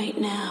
right now.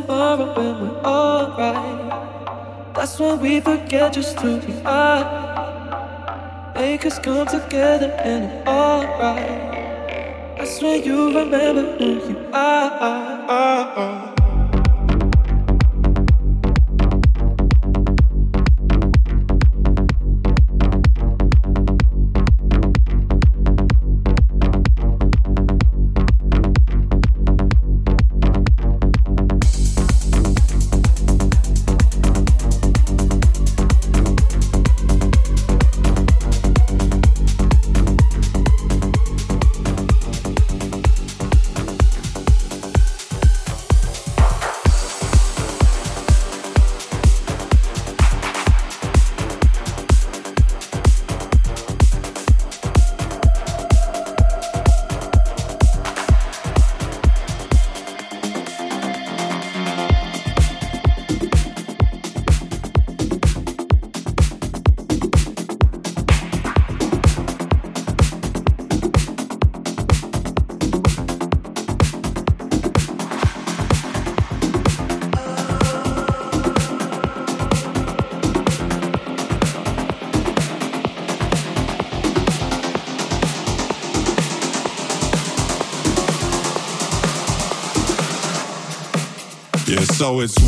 tomorrow when we're alright. That's when we forget just who we are. Make us come together and it's alright. That's when you remember who you are. So it's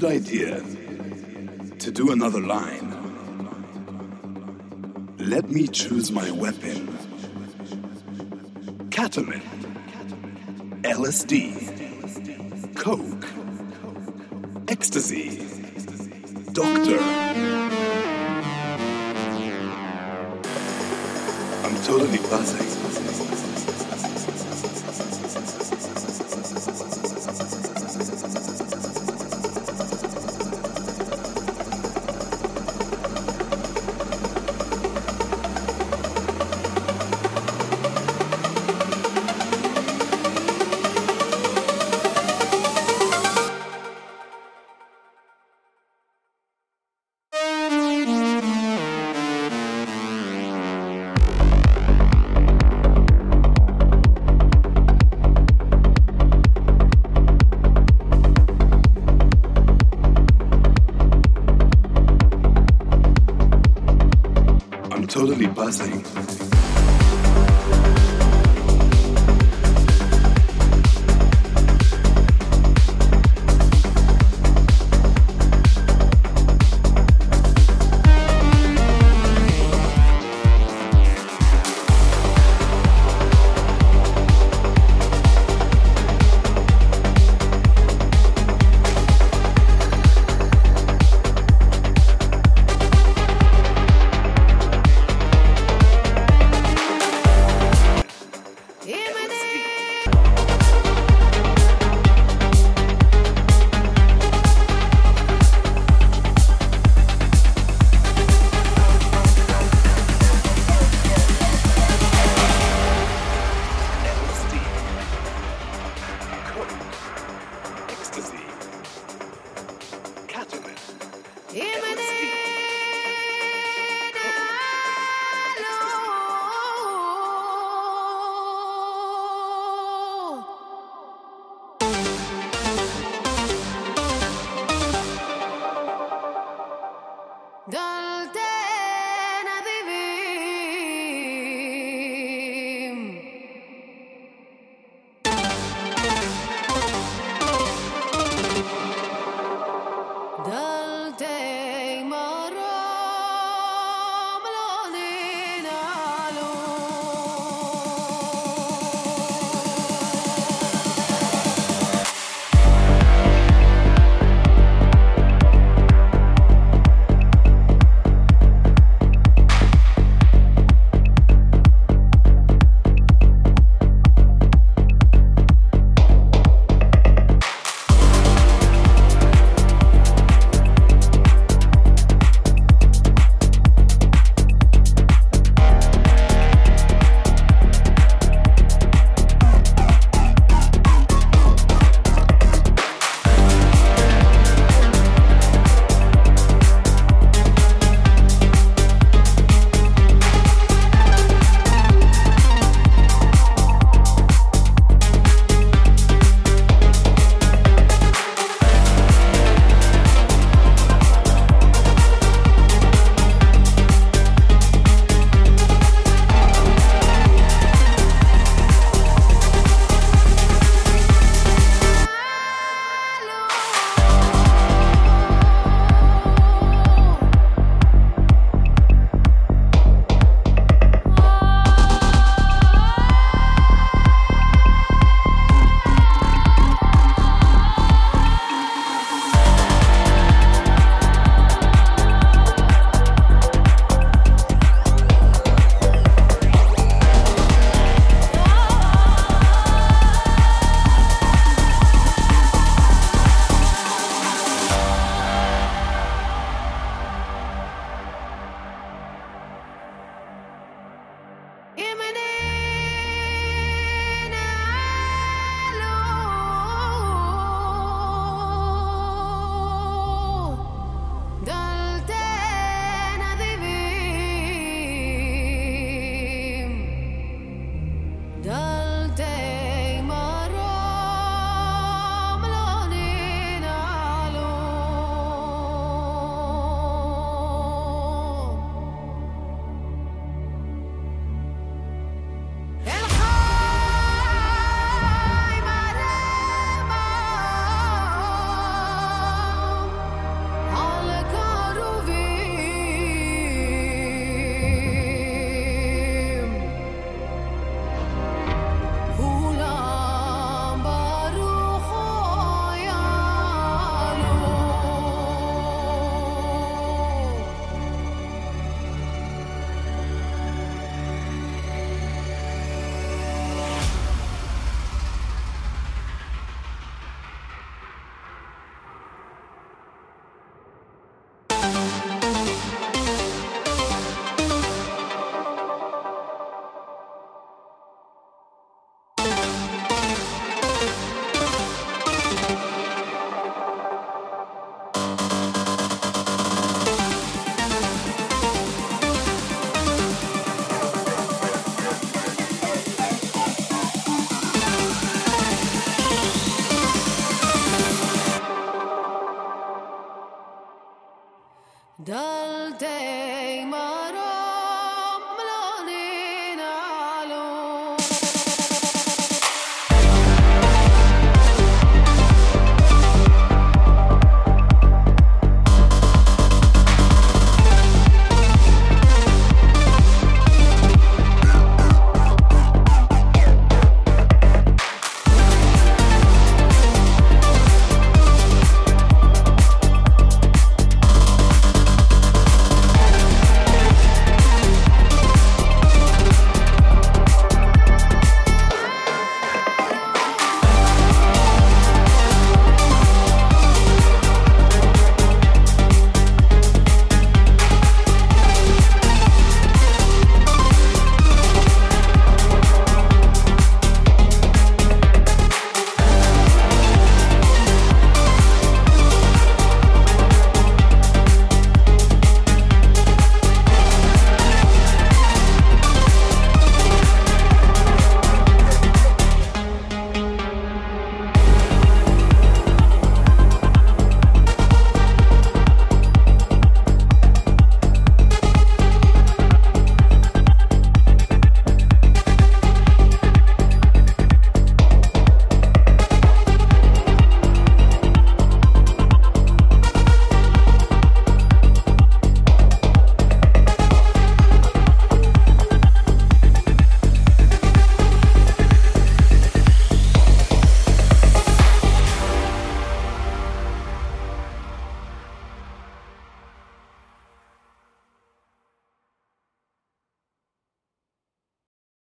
good idea to do another line. Let me choose my weapon. Ketamine, LSD, Coke, Ecstasy, Doctor. I'm totally buzzing.